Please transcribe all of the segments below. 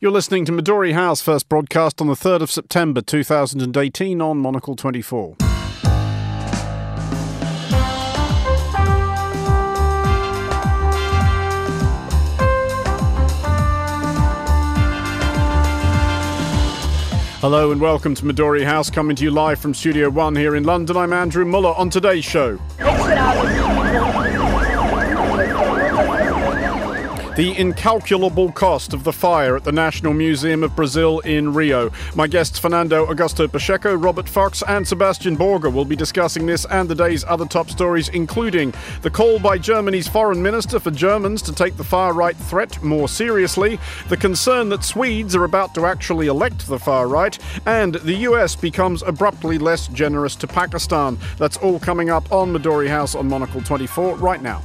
You're listening to Midori House, first broadcast on the 3rd of September 2018 on Monocle 24. Hello and welcome to Midori House, coming to you live from Studio One here in London. I'm Andrew Muller. On today's show, the incalculable cost of the fire at the National Museum of Brazil in Rio. My guests Fernando Augusto Pacheco, Robert Fox, and Sebastian Borger will be discussing this and the day's other top stories, including the call by Germany's foreign minister for Germans to take the far right threat more seriously, the concern that Swedes are about to actually elect the far right, and the US becomes abruptly less generous to Pakistan. That's all coming up on Midori House on Monocle 24 right now.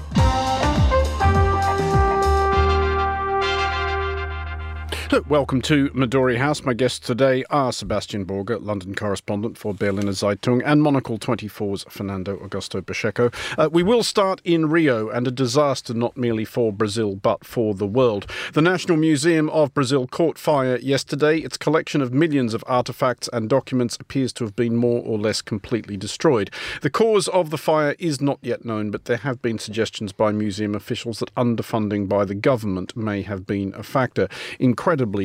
Welcome to Midori House. My guests today are Sebastian Borger, London correspondent for Berliner Zeitung, and Monocle 24's Fernando Augusto Pacheco. Uh, we will start in Rio and a disaster not merely for Brazil but for the world. The National Museum of Brazil caught fire yesterday. Its collection of millions of artifacts and documents appears to have been more or less completely destroyed. The cause of the fire is not yet known, but there have been suggestions by museum officials that underfunding by the government may have been a factor.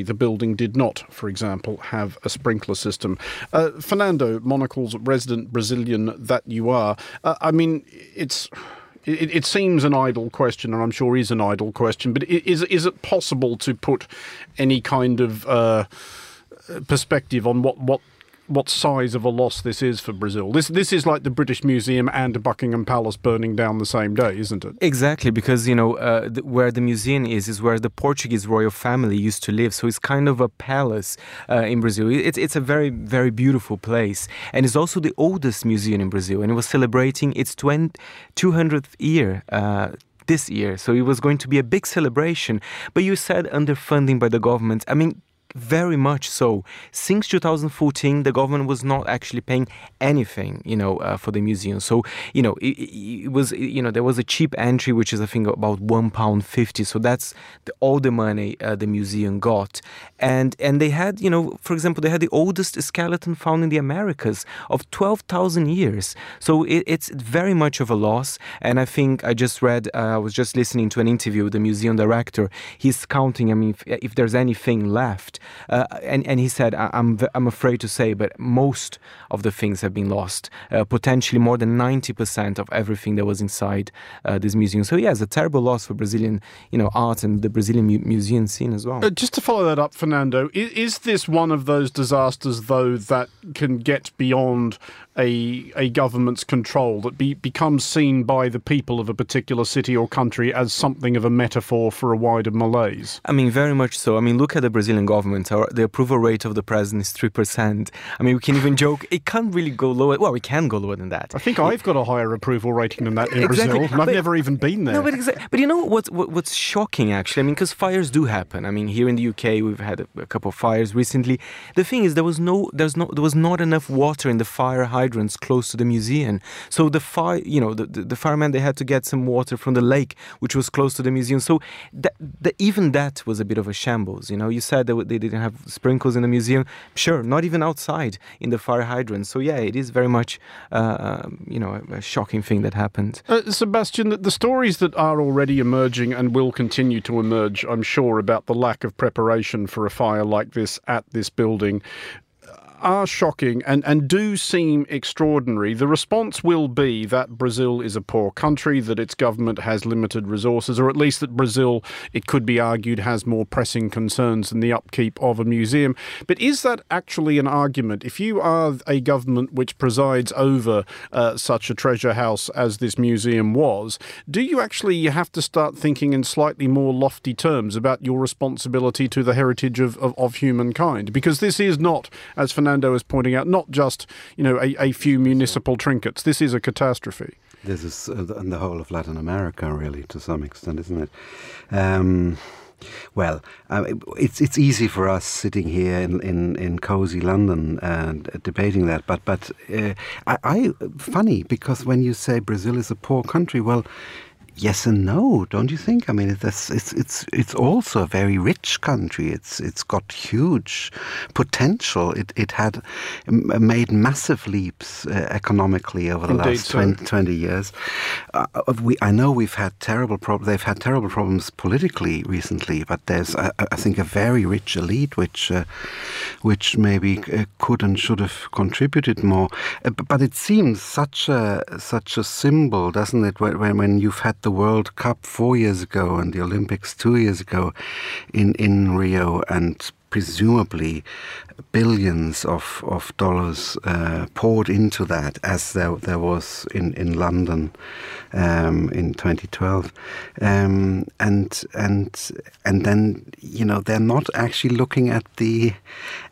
The building did not, for example, have a sprinkler system. Uh, Fernando, Monocle's resident Brazilian that you are, uh, I mean, it's. It, it, seems an idle question, and I'm sure is an idle question. But is is it possible to put any kind of uh, perspective on what, what what size of a loss this is for Brazil. This this is like the British Museum and Buckingham Palace burning down the same day, isn't it? Exactly, because you know uh, the, where the museum is is where the Portuguese royal family used to live. So it's kind of a palace uh, in Brazil. It's it's a very very beautiful place, and it's also the oldest museum in Brazil, and it was celebrating its 20, 200th year. Uh, this year, so it was going to be a big celebration. But you said underfunding by the government. I mean, very much so. Since 2014, the government was not actually paying anything, you know, uh, for the museum. So, you know, it, it, was, you know, there was a cheap entry, which is I think about one pound fifty. So that's the, all the money uh, the museum got, and and they had, you know, for example, they had the oldest skeleton found in the Americas of twelve thousand years. So it, it's very much of a loss. And I think I just read, uh, I was just listening to an interview with the museum director. He's counting. I mean, if, if there's anything left uh, and, and he said, I'm, I'm afraid to say, but most of the things have been lost. Uh, potentially more than 90% of everything that was inside uh, this museum. So, yeah, it's a terrible loss for Brazilian you know, art and the Brazilian mu- museum scene as well. Uh, just to follow that up, Fernando, is, is this one of those disasters, though, that can get beyond a, a government's control, that be, becomes seen by the people of a particular city or country as something of a metaphor for a wider malaise? I mean, very much so. I mean, look at the Brazilian government government, our, the approval rate of the president is 3%. I mean, we can even joke, it can't really go lower. Well, we can go lower than that. I think I've got a higher approval rating than that in exactly. Brazil, and I've but, never even been there. No, but, exa- but you know what, what, what's shocking, actually? I mean, because fires do happen. I mean, here in the UK, we've had a, a, couple of fires recently. The thing is, there was no, there's no, there was not enough water in the fire hydrants close to the museum. So the fire, you know, the, the, the firemen, they had to get some water from the lake, which was close to the museum. So that, the, even that was a bit of a shambles. You know, you said that they didn't have sprinkles in the museum. Sure, not even outside in the fire hydrants. So yeah, it is very much uh, um, you know a, a, shocking thing that happened. Uh, Sebastian, the stories that are already emerging and will continue to emerge, I'm sure, about the lack of preparation for a fire like this at this building are shocking and, and do seem extraordinary. The response will be that Brazil is a poor country, that its government has limited resources, or at least that Brazil, it could be argued, has more pressing concerns than the upkeep of a museum. But is that actually an argument? If you are a government which presides over uh, such a treasure house as this museum was, do you actually have to start thinking in slightly more lofty terms about your responsibility to the heritage of, of, of humankind? Because this is not, as Fernando Fernando is pointing out, not just you know a, a few municipal trinkets. This is a catastrophe. This is uh, in the whole of Latin America, really, to some extent, isn't it? Um, well, it's it's easy for us sitting here in in, in cozy London and uh, debating that, but but uh, I, I funny because when you say Brazil is a poor country, well, yes and no, don't you think? I mean, it's it's it's it's also a very rich country. It's it's got huge potential. It it had made massive leaps uh, economically over the Indeed, last 20, 20, years. Uh, we I know we've had terrible problems. They've had terrible problems politically recently, but there's I, I think a very rich elite which uh, which maybe uh, could and should have contributed more. Uh, but it seems such a such a symbol, doesn't it? When when you've had the World Cup four years ago and the Olympics two years ago in, in Rio, and presumably billions of, of dollars uh, poured into that, as there, there was in, in London um, in 2012. Um, and, and, and then, you know, they're not actually looking at the,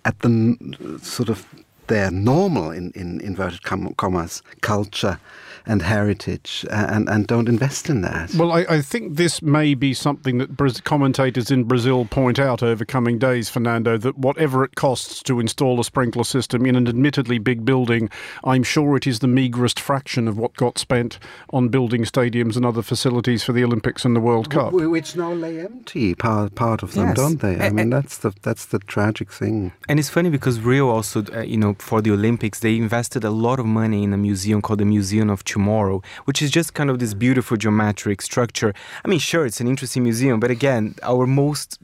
at the sort of their normal, in, in inverted commas, culture and heritage uh, and, and don't invest in that. Well, I, I think this may be something that Braz- commentators in Brazil point out over coming days, Fernando, that whatever it costs to install a sprinkler system in an admittedly big building, I'm sure it is the meagrest fraction of what got spent on building stadiums and other facilities for the Olympics and the World Cup. Which now lay empty, part, part of them, yes. don't they? I mean, that's the, that's the tragic thing. And it's funny because Rio also, uh, you know, for the Olympics, they invested a lot of money in a museum called the Museum of tomorrow, which is just kind of this beautiful geometric structure. I mean, sure, it's an interesting museum, but again, our most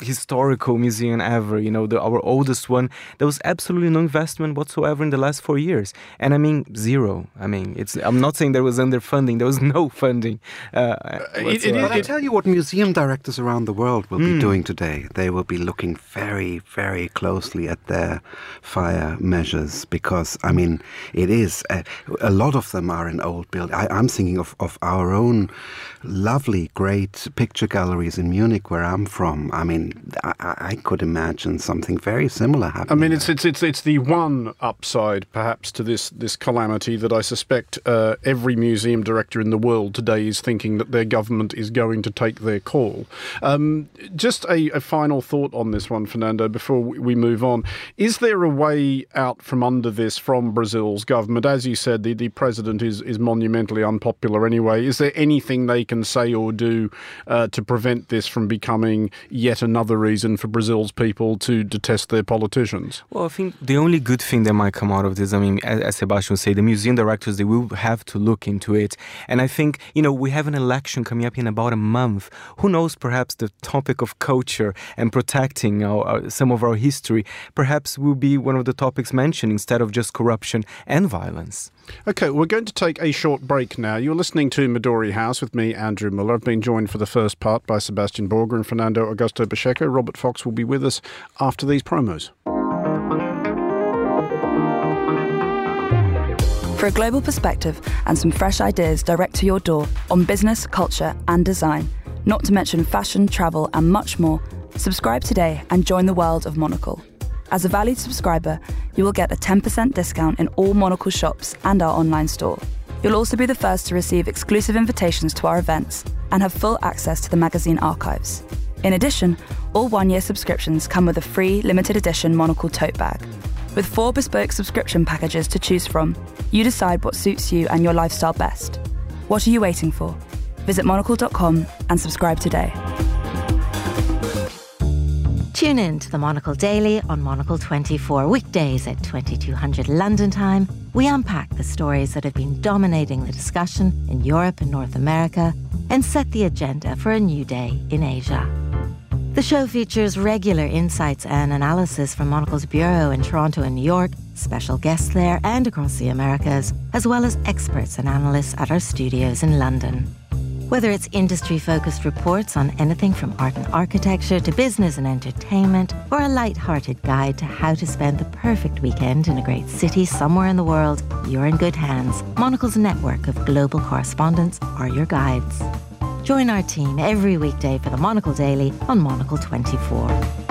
historical museum ever, you know, the, our oldest one. There was absolutely no investment whatsoever in the last four years. And I mean, zero. I mean, it's. I'm not saying there was underfunding, there was no funding. Uh, it, it, but I tell you what museum directors around the world will mm. be hmm. doing today. They will be looking very, very closely at their fire measures because, I mean, it is. A, a lot of them are in old buildings. I'm thinking of, of our own lovely, great picture galleries in Munich, where I'm from. I mean, I, I, could imagine something very similar happening. I mean, it's it's it's it's the one upside, perhaps, to this this calamity that I suspect uh, every museum director in the world today is thinking that their government is going to take their call. Um, just a, a, final thought on this one, Fernando, before we move on. Is there a way out from under this from Brazil's government? As you said, the, the president is is monumentally unpopular anyway. Is there anything they can say or do uh, to prevent this from becoming yet another reason for Brazil's people to detest their politicians? Well, I think the only good thing that might come out of this, I mean, as, as Sebastian said, the museum directors, they will have to look into it. And I think, you know, we have an election coming up in about a month. Who knows, perhaps the topic of culture and protecting our, our, some of our history perhaps will be one of the topics mentioned instead of just corruption and violence. Okay, we're going to take a short break now. You're listening to Midori House with me, Andrew Muller. I've been joined for the first part by Sebastian Borger and Fernando Augusto Pacheco. Robert Fox will be with us after these promos. For a global perspective and some fresh ideas direct to your door on business, culture, and design, not to mention fashion, travel, and much more, subscribe today and join the world of Monocle. As a valued subscriber, you will get a 10% discount in all Monocle shops and our online store. You'll also be the first to receive exclusive invitations to our events and have full access to the magazine archives. In addition, all one year subscriptions come with a free limited edition Monocle tote bag. With four bespoke subscription packages to choose from, you decide what suits you and your lifestyle best. What are you waiting for? Visit monocle.com and subscribe today. Tune in to the Monocle Daily on Monocle 24 weekdays at 2200 London time. We unpack the stories that have been dominating the discussion in Europe and North America and set the agenda for a new day in Asia. The show features regular insights and analysis from Monocle's bureau in Toronto and New York, special guests there and across the Americas, as well as experts and analysts at our studios in London. Whether it's industry focused reports on anything from art and architecture to business and entertainment, or a light-hearted guide to how to spend the perfect weekend in a great city somewhere in the world, you're in good hands. Monocle's network of global correspondents are your guides. Join our team every weekday for the Monocle Daily on Monocle 24.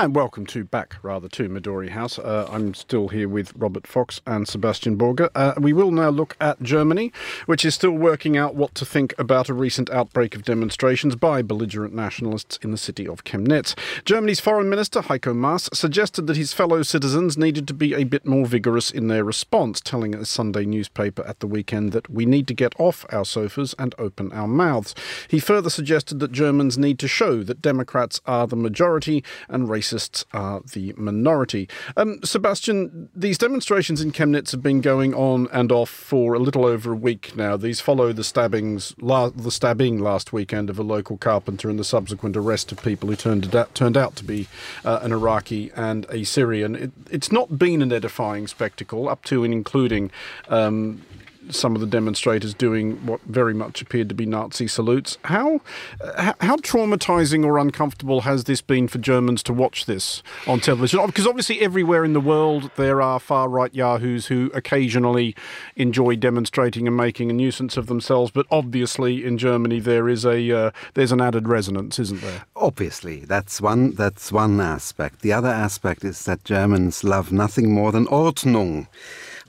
And welcome to back, rather, to Midori House. Uh, I'm still here with Robert Fox and Sebastian Borger. Uh, we will now look at Germany, which is still working out what to think about a recent outbreak of demonstrations by belligerent nationalists in the city of Chemnitz. Germany's Foreign Minister Heiko Maas suggested that his fellow citizens needed to be a bit more vigorous in their response, telling a Sunday newspaper at the weekend that we need to get off our sofas and open our mouths. He further suggested that Germans need to show that Democrats are the majority and racists are the minority. Um, Sebastian, these demonstrations in Chemnitz have been going on and off for a little over a week now. These follow the stabbings, la- the stabbing last weekend of a local carpenter and the subsequent arrest of people who turned out, turned out to be uh, an Iraqi and a Syrian. It, it's not been an edifying spectacle, up to and including um, some of the demonstrators doing what very much appeared to be Nazi salutes. How how traumatizing or uncomfortable has this been for Germans to watch this on television? Because obviously everywhere in the world there are far right yahoos who occasionally enjoy demonstrating and making a nuisance of themselves, but obviously in Germany there is a uh, there's an added resonance, isn't there? Obviously, that's one that's one aspect. The other aspect is that Germans love nothing more than Ordnung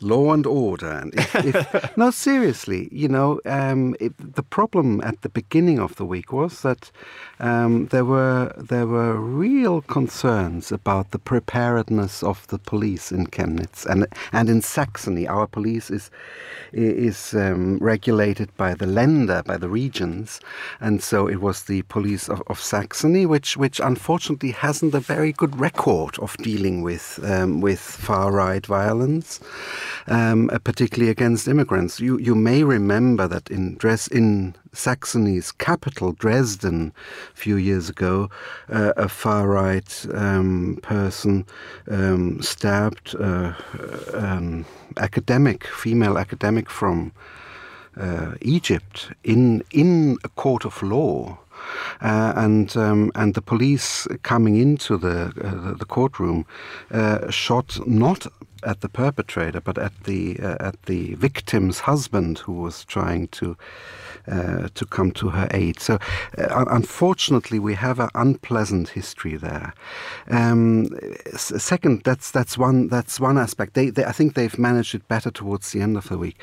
law and order. And if, if, no, seriously, you know, um, it, the problem at the beginning of the week was that um, there were there were real concerns about the preparedness of the police in Chemnitz and and in Saxony. Our police is is um, regulated by the Länder, by the regions, and so it was the police of, of Saxony, which which unfortunately hasn't a very good record of dealing with um, with far right violence um, uh, particularly against immigrants. You you may remember that in dress in Saxony's capital, Dresden, a few years ago, uh, a far right um, person um, stabbed uh, an academic, female academic from uh, Egypt in in a court of law. Uh, and um, and the police coming into the uh, the courtroom uh, shot not at the perpetrator, but at the uh, at the victim's husband who was trying to uh, to come to her aid. So, uh, unfortunately, we have an unpleasant history there. Um, second, that's that's one that's one aspect. They, they, I think they've managed it better towards the end of the week,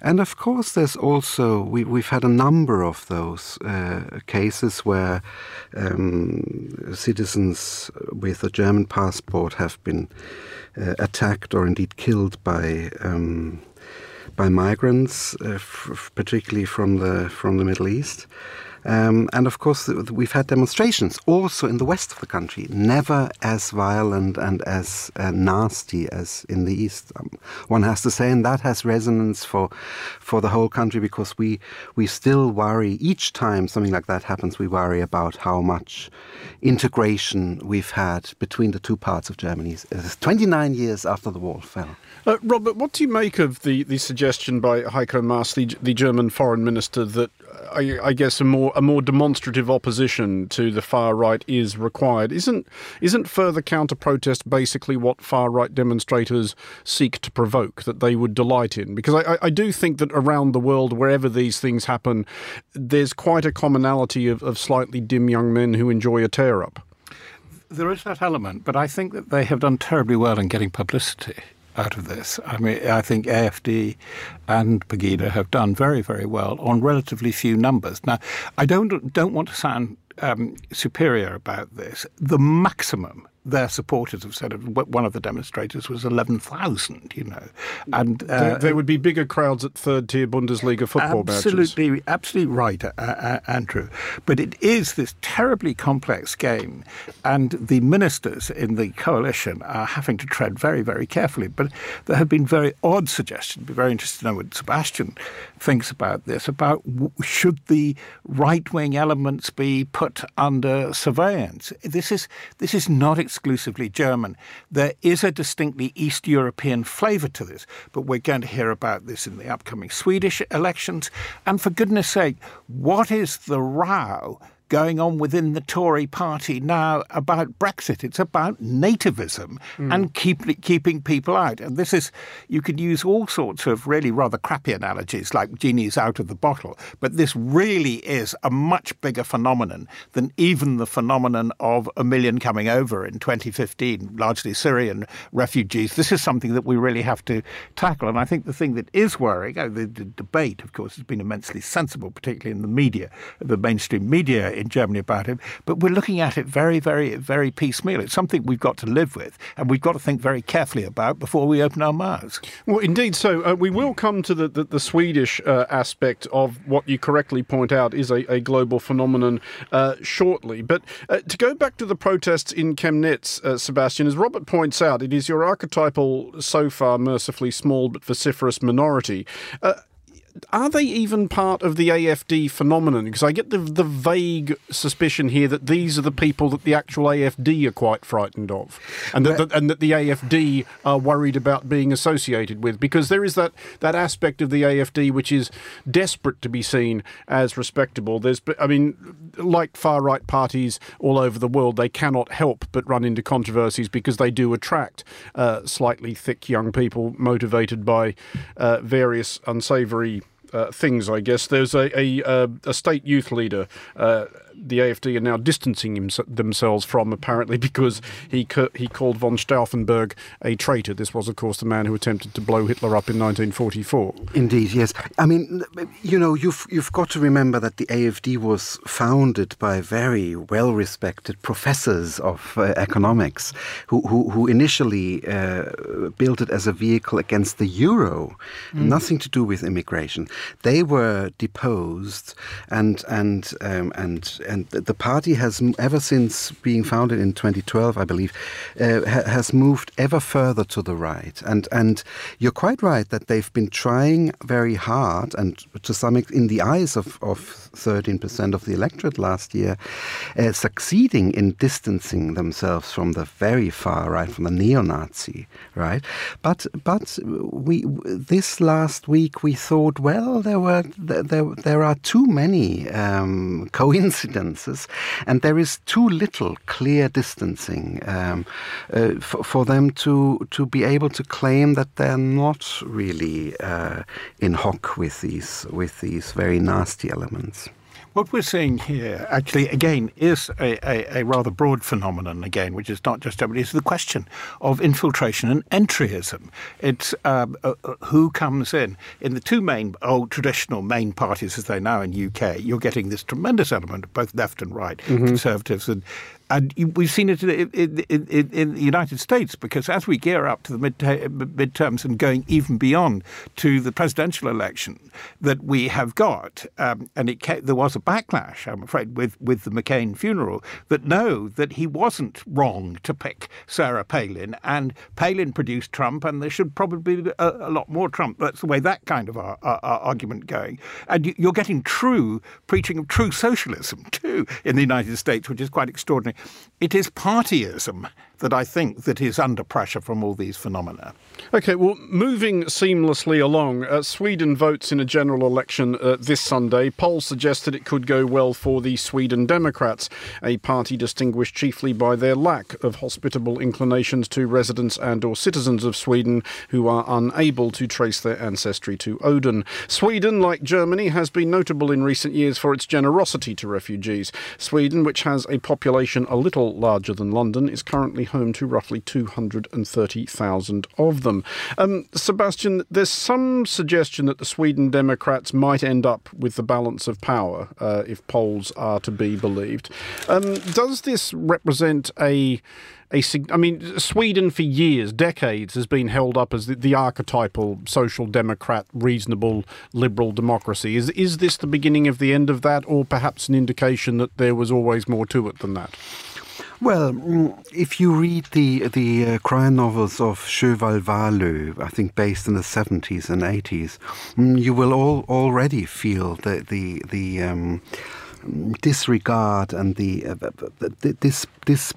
and of course, there's also we, we've had a number of those uh, cases where um, citizens with a German passport have been uh, attacked or indeed killed by um, by migrants, uh, f- particularly from the from the Middle East. Um, and of course, we've had demonstrations also in the west of the country, never as violent and as uh, nasty as in the east. Um, one has to say, and that has resonance for for the whole country because we we still worry each time something like that happens. We worry about how much integration we've had between the two parts of Germany. It's 29 years after the wall fell. Uh, Robert, what do you make of the, the suggestion by Heiko Maas, the, the German foreign minister, that I, I, guess a more a more demonstrative opposition to the far right is required. Isn't isn't further counter protest basically what far right demonstrators seek to provoke that they would delight in? Because I, I do think that around the world, wherever these things happen, there's quite a commonality of, of slightly dim young men who enjoy a tear up. There is that element, but I think that they have done terribly well in getting publicity out of this. I mean, I think AFD and Pegida have done very, very well on relatively few numbers. Now, I don't don't want to sound um, superior about this. The maximum their supporters have said one of the demonstrators was 11,000, you know. And uh, there, there, would be bigger crowds at third tier Bundesliga football absolutely, matches. Absolutely right, uh, uh, Andrew. But it is this terribly complex game, and the ministers in the coalition are having to tread very, very carefully. But there have been very odd suggestions. I'd be very interested to know what Sebastian thinks about this, about should the right-wing elements be put under surveillance. This is, this is not exclusively German. There is a distinctly East European flavour to this, but we're going to hear about this in the upcoming Swedish elections. And for goodness sake, what is the row going on within the Tory party now about Brexit. It's about nativism mm. and keep, keeping people out. And this is, you could use all sorts of really rather crappy analogies like genie's out of the bottle, but this really is a much bigger phenomenon than even the phenomenon of a million coming over in 2015, largely Syrian refugees. This is something that we really have to tackle. And I think the thing that is worrying, oh, the, the debate, of course, has been immensely sensible, particularly in the media, the mainstream media in Germany about it. But we're looking at it very, very, very piecemeal. It's something we've got to live with, and we've got to think very carefully about before we open our mouths. Well, indeed. So uh, we will come to the the, the Swedish uh, aspect of what you correctly point out is a, a global phenomenon uh, shortly. But uh, to go back to the protests in Chemnitz, uh, Sebastian, as Robert points out, it is your archetypal, so far mercifully small but vociferous minority. Are they even part of the AFD phenomenon? Because I get the the vague suspicion here that these are the people that the actual AFD are quite frightened of, and that, that, and that the AFD are worried about being associated with. Because there is that that aspect of the AFD which is desperate to be seen as respectable. There's, I mean, like far right parties all over the world, they cannot help but run into controversies because they do attract uh, slightly thick young people motivated by uh, various unsavoury uh, things, I guess. There's a, a, uh, a state youth leader uh, the AFD are now distancing themselves from, apparently, because he he called von Stauffenberg a traitor. This was, of course, the man who attempted to blow Hitler up in 1944. Indeed, yes. I mean, you know, you've you've got to remember that the AFD was founded by very well-respected professors of uh, economics, who who, who initially uh, built it as a vehicle against the euro, mm. nothing to do with immigration. They were deposed, and and um, and and the party has ever since being founded in 2012, I believe, uh, has moved ever further to the right. And and you're quite right that they've been trying very hard, and to some extent, in the eyes of, of 13% of the electorate last year, uh, succeeding in distancing themselves from the very far right, from the neo-Nazi right. But but we this last week we thought, well, there were there there are too many um, coincidences and there is too little clear distancing um, uh, for, for, them to to be able to claim that they're not really uh, in hock with these with these very nasty elements. What we're seeing here, actually, again, is a, a, a rather broad phenomenon, again, which is not just Germany. It's the question of infiltration and entryism. It's um, uh, uh, who comes in. In the two main, old traditional main parties as they now in UK, you're getting this tremendous element of both left and right, mm-hmm. conservatives and and we've seen it in, in, in, in, the United States because as we gear up to the mid midterms and going even beyond to the presidential election that we have got, um, and it there was a backlash, I'm afraid, with, with the McCain funeral, that no, that he wasn't wrong to pick Sarah Palin, and Palin produced Trump, and there should probably be a, a lot more Trump. That's the way that kind of uh, uh, argument going, and you're getting true preaching of true socialism too in the United States, which is quite extraordinary. It is partyism that I think that is under pressure from all these phenomena. Okay, well, moving seamlessly along, uh, Sweden votes in a general election uh, this Sunday. Polls suggest that it could go well for the Sweden Democrats, a party distinguished chiefly by their lack of hospitable inclinations to residents and or citizens of Sweden who are unable to trace their ancestry to Odin. Sweden, like Germany, has been notable in recent years for its generosity to refugees. Sweden, which has a population a little larger than London, is currently home to roughly 230,000 of them. Um, Sebastian, there's some suggestion that the Sweden Democrats might end up with the balance of power uh, if polls are to be believed. Um, does this represent a a, I mean, Sweden for years, decades, has been held up as the, the, archetypal social democrat, reasonable liberal democracy. Is is this the beginning of the end of that, or perhaps an indication that there was always more to it than that? Well, mm, if you read the the uh, crime novels of Wahlöö, I think based in the seventies and eighties, mm, you will all already feel the the the um, disregard and the uh, this this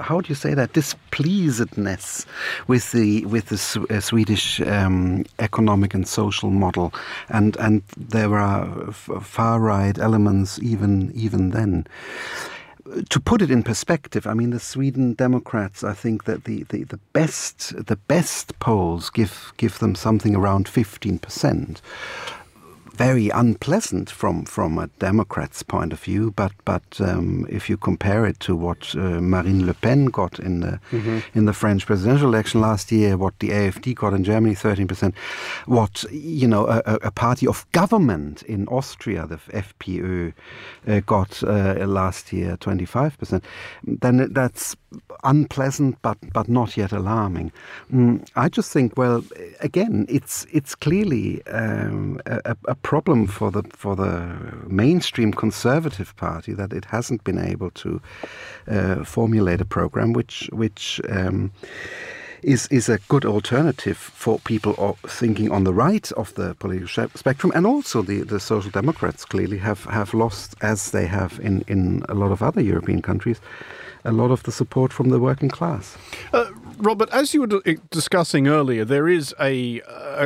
how do you say that displeasedness with the with the uh, Swedish um, economic and social model, and and there are far right elements even even then to put it in perspective, I mean the Sweden Democrats. I think that the, the, the best the best polls give give them something around fifteen percent very unpleasant from from a Democrat's point of view. But but um, if you compare it to what uh, Marine Le Pen got in the mm-hmm. in the French presidential election last year, what the AFD got in Germany, thirteen percent, what you know a, a, party of government in Austria, the FPÖ, uh, got uh, last year, twenty five percent, then that's unpleasant, but but not yet alarming. Mm, I just think, well, again, it's it's clearly um, a, a, problem for the for the mainstream Conservative Party that it hasn't been able to uh, formulate a program which which. Um, is is a good alternative for people thinking on the right of the political spectrum, and also the, the social democrats clearly have, have lost, as they have in, in a lot of other European countries, a lot of the support from the working class. Uh, Robert, as you were discussing earlier, there is a,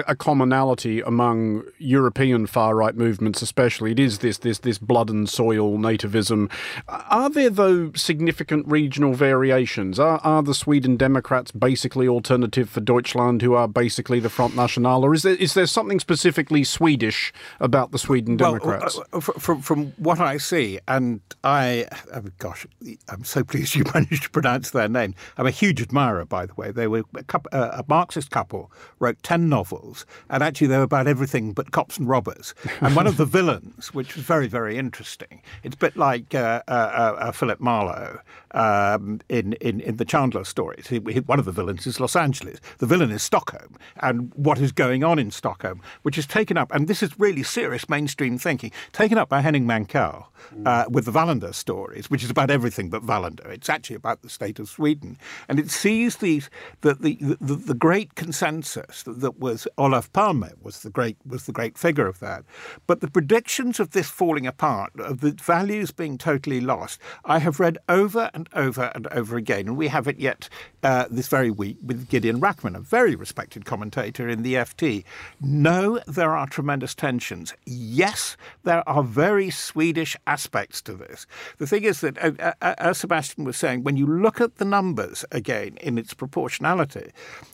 a commonality among European far right movements, especially. It is this this this blood and soil nativism. Are there though significant regional variations? Are are the Sweden Democrats basically alternative for Deutschland, who are basically the Front National, or is there is there something specifically Swedish about the Sweden Democrats? Well, uh, from from what I see, and I, oh gosh, I'm so pleased you managed to pronounce their name. I'm a huge admirer, by by the way. They were a, couple, uh, a Marxist couple, wrote 10 novels, and actually they were about everything but cops and robbers. And one of the villains, which was very, very interesting, it's a bit like uh, uh, uh Philip Marlowe um, in, in, in the Chandler stories. One of the villains is Los Angeles. The villain is Stockholm and what is going on in Stockholm, which is taken up, and this is really serious mainstream thinking, taken up by Henning Mankell uh, with the Wallander stories, which is about everything but Wallander. It's actually about the state of Sweden. And it sees these, the, the, the, great consensus that, that, was Olof Palme was the great was the great figure of that. But the predictions of this falling apart, of the values being totally lost, I have read over and over and over again. And we have it yet uh, this very week with Gideon Rachman, a very respected commentator in the FT. No, there are tremendous tensions. Yes, there are very Swedish aspects to this. The thing is that, uh, uh, uh as Sebastian was saying, when you look at the numbers again in its proportionality,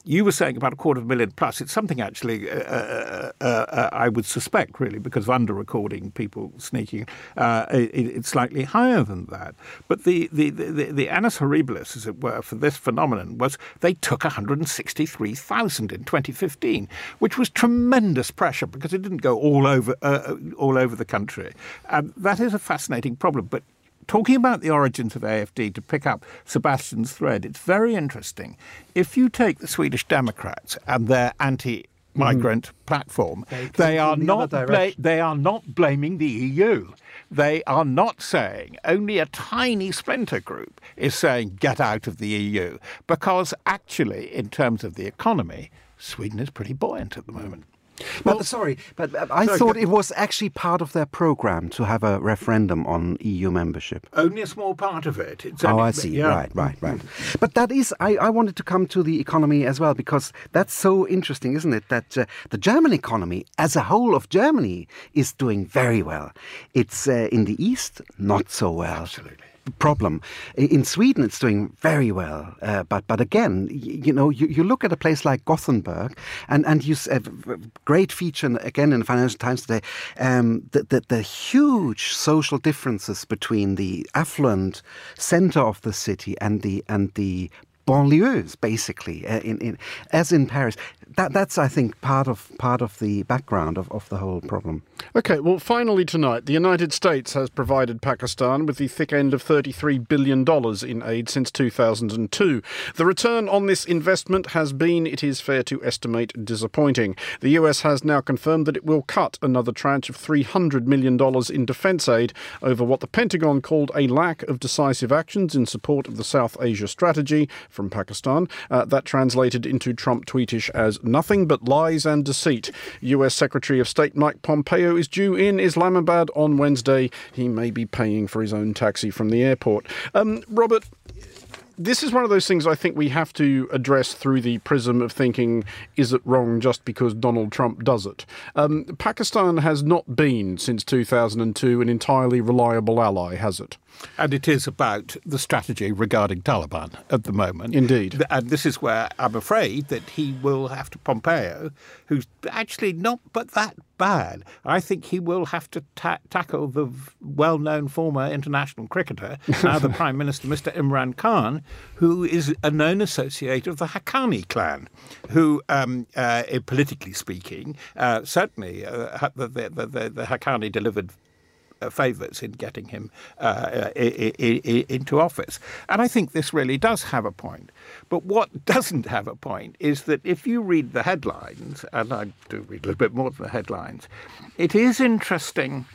you were saying about a quarter of a million plus. It's something actually uh, uh, I would suspect, really, because of under recording, people sneaking. It, it's slightly higher than that. But the, the, the the, annus horribilis, as it were, for this phenomenon was they took 163,000 in 2015, which was tremendous pressure because it didn't go all over uh, uh, all over the country. And that is a fascinating problem. But talking about the origins of AFD, to pick up Sebastian's thread, it's very interesting. If you take the Swedish Democrats and their anti migrant mm. platform, they, they are not bla- they are not blaming the EU. They are not saying, only a tiny splinter group is saying, get out of the EU, because actually, in terms of the economy, Sweden is pretty buoyant at the moment. But well, sorry, but I sorry, thought it was actually part of their program to have a referendum on EU membership. Only a small part of it. It's oh, I see. Yeah. Right, right, right. But that is, I, I wanted to come to the economy as well because that's so interesting, isn't it? That uh, the German economy, as a whole of Germany, is doing very well. It's uh, in the east, not so well. Absolutely problem. In Sweden, it's doing very well, uh, but but again, you, know, you, you, look at a place like Gothenburg, and and you a great feature again in the Financial Times today, um, the, the, the huge social differences between the affluent center of the city and the and the banlieues, basically, uh, in, in, as in Paris. That, that's, I think, part of part of the background of, of the whole problem. Okay, well, finally tonight, the United States has provided Pakistan with the thick end of $33 billion in aid since 2002. The return on this investment has been, it is fair to estimate, disappointing. The US has now confirmed that it will cut another tranche of $300 million in defence aid over what the Pentagon called a lack of decisive actions in support of the South Asia strategy from Pakistan. Uh, that translated into Trump tweetish as nothing but lies and deceit. US Secretary of State Mike Pompeo is due in Islamabad on Wednesday. He may be paying for his own taxi from the airport. Um, Robert, this is one of those things I think we have to address through the prism of thinking, is it wrong just because Donald Trump does it? Um, Pakistan has not been, since 2002, an entirely reliable ally, has it? And it is about the strategy regarding Taliban at the moment. Indeed. And this is where I'm afraid that he will have to, Pompeo, who's actually not but that bad, I think he will have to ta- tackle the well known former international cricketer, now the Prime Minister, Mr. Imran Khan, who is a known associate of the Haqqani clan, who, um, uh, politically speaking, uh, certainly uh, the, the, the, the Haqqani delivered favours in getting him uh, into office. And I think this really does have a point. But what doesn't have a point is that if you read the headlines, and I do read a little bit more than the headlines, it is interesting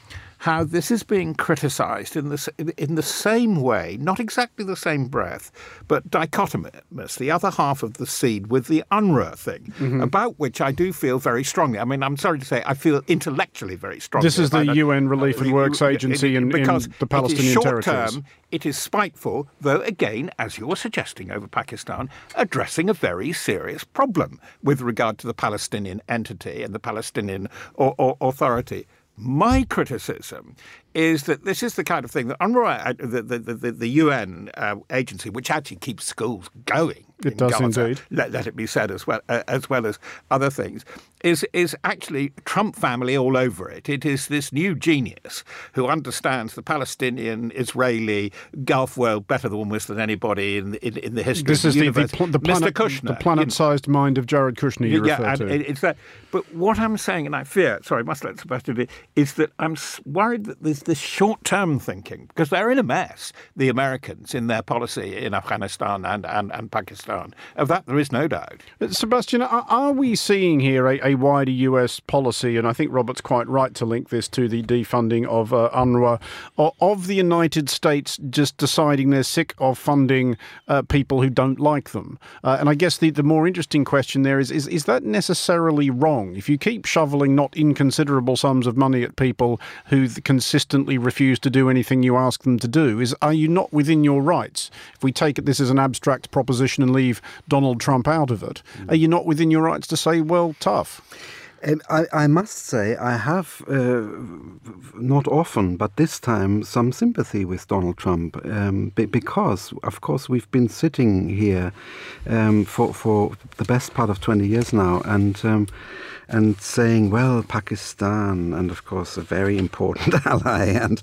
how this is being criticised in the, in the same way, not exactly the same breath, but dichotomous, the other half of the seed with the UNRWA thing, mm-hmm. about which I do feel very strongly. I mean, I'm sorry to say, I feel intellectually very strongly. This is the UN Relief and Works Agency in, in the Palestinian short territories. Term, it is spiteful, though, again, as you're suggesting over Pakistan, addressing a very serious problem with regard to the Palestinian entity and the Palestinian or, or authority. My criticism is that this is the kind of thing that UNRWA, uh, the, the, the, the UN uh, agency, which actually keeps schools going, it does Gaza, indeed. Let, let, it be said as well uh, as well as other things, is is actually Trump family all over it. It is this new genius who understands the Palestinian-Israeli Gulf world better than almost than anybody in in, in the history. This of the is the, the, the planet, Kushner, the planet-sized you know, mind of Jared Kushner. You yeah, refer to. it's that. But what I'm saying, and I fear, sorry, I must let Sebastian be, is that I'm worried that there's this short-term thinking because they're in a mess. The Americans in their policy in Afghanistan and and, and Pakistan of that there is no doubt. Uh, Sebastian, are, we seeing here a, a, wider US policy, and I think Robert's quite right to link this to the defunding of uh, UNRWA, of the United States just deciding they're sick of funding uh, people who don't like them? Uh, and I guess the, the more interesting question there is, is is that necessarily wrong? If you keep shoveling not inconsiderable sums of money at people who consistently refuse to do anything you ask them to do, is are you not within your rights? If we take it this as an abstract proposition and leave Donald Trump out of it. Mm. Are you not within your rights to say, well, tough? Um, I, I, must say, I have uh, not often, but this time, some sympathy with Donald Trump um, because, of course, we've been sitting here um, for for the best part of twenty years now, and um, and saying, well, Pakistan, and of course, a very important ally. And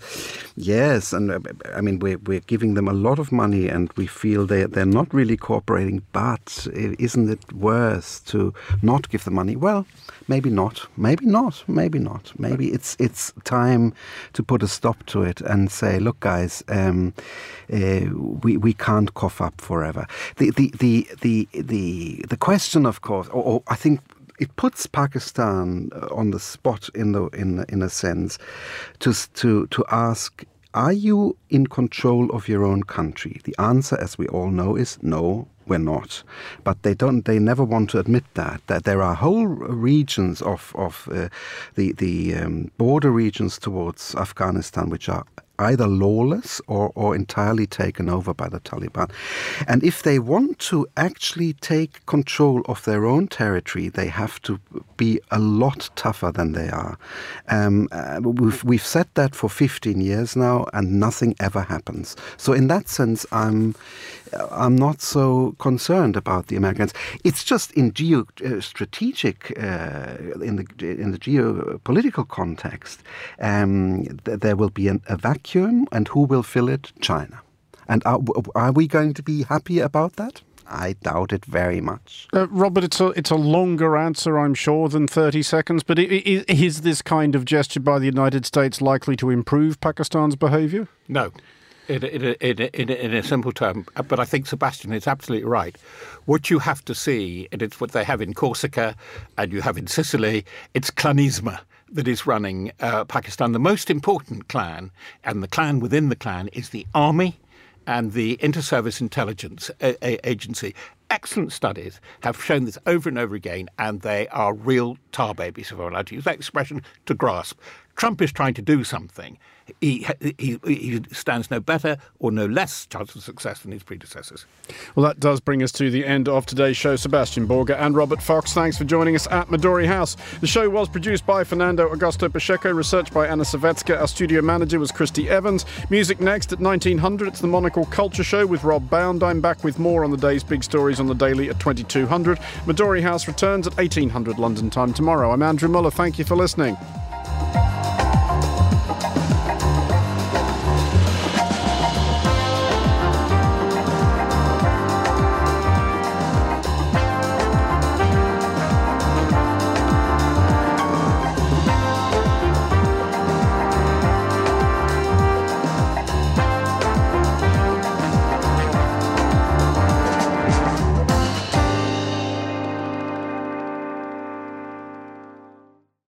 yes, and uh, I mean, we're, we're giving them a lot of money and we feel they, they're not really cooperating, but isn't it worse to not give the money? Well, maybe not. Maybe not. Maybe not. Maybe it's, it's time to put a stop to it and say, look, guys, um, uh, we, we can't cough up forever. The, the, the, the, the, the question, of course, or, or I think it puts Pakistan uh, on the spot in the in in a sense to to to ask are you in control of your own country? The answer, as we all know, is no, we're not. But they don't. They never want to admit that that there are whole regions of of uh, the the um, border regions towards Afghanistan which are either lawless or, or entirely taken over by the Taliban. And if they want to actually take control of their own territory, they have to be a lot tougher than they are. Um, uh, we've, we've said that for 15 years now, and nothing ever happens. So, in that sense, I'm I'm not so concerned about the Americans. It's just in geostrategic, uh, uh, in the in the geopolitical context, um, th- there will be an, a vacuum, and who will fill it? China. And are, are we going to be happy about that? I doubt it very much. Uh, Robert, it's a it's a longer answer, I'm sure, than thirty seconds. But is this kind of gesture by the United States likely to improve Pakistan's behaviour? No in, in, in, in, in a simple term. But I think Sebastian is absolutely right. What you have to see, and it's what they have in Corsica and you have in Sicily, it's clanisma that is running uh, Pakistan. The most important clan, and the clan within the clan, is the army and the Inter-Service Intelligence Agency. Excellent studies have shown this over and over again, and they are real tar babies, if I'm allowed to use that expression, to grasp. Trump is trying to do something, he, he, he stands no better or no less chance of success than his predecessors. Well, that does bring us to the end of today's show. Sebastian Borger and Robert Fox, thanks for joining us at Midori House. The show was produced by Fernando Augusto Pacheco, researched by Anna Savetska. Our studio manager was Christy Evans. Music next at 1900. It's the Monocle Culture Show with Rob Bound. I'm back with more on the day's big stories on the daily at 2200. Midori House returns at 1800 London time tomorrow. I'm Andrew Muller. Thank you for listening.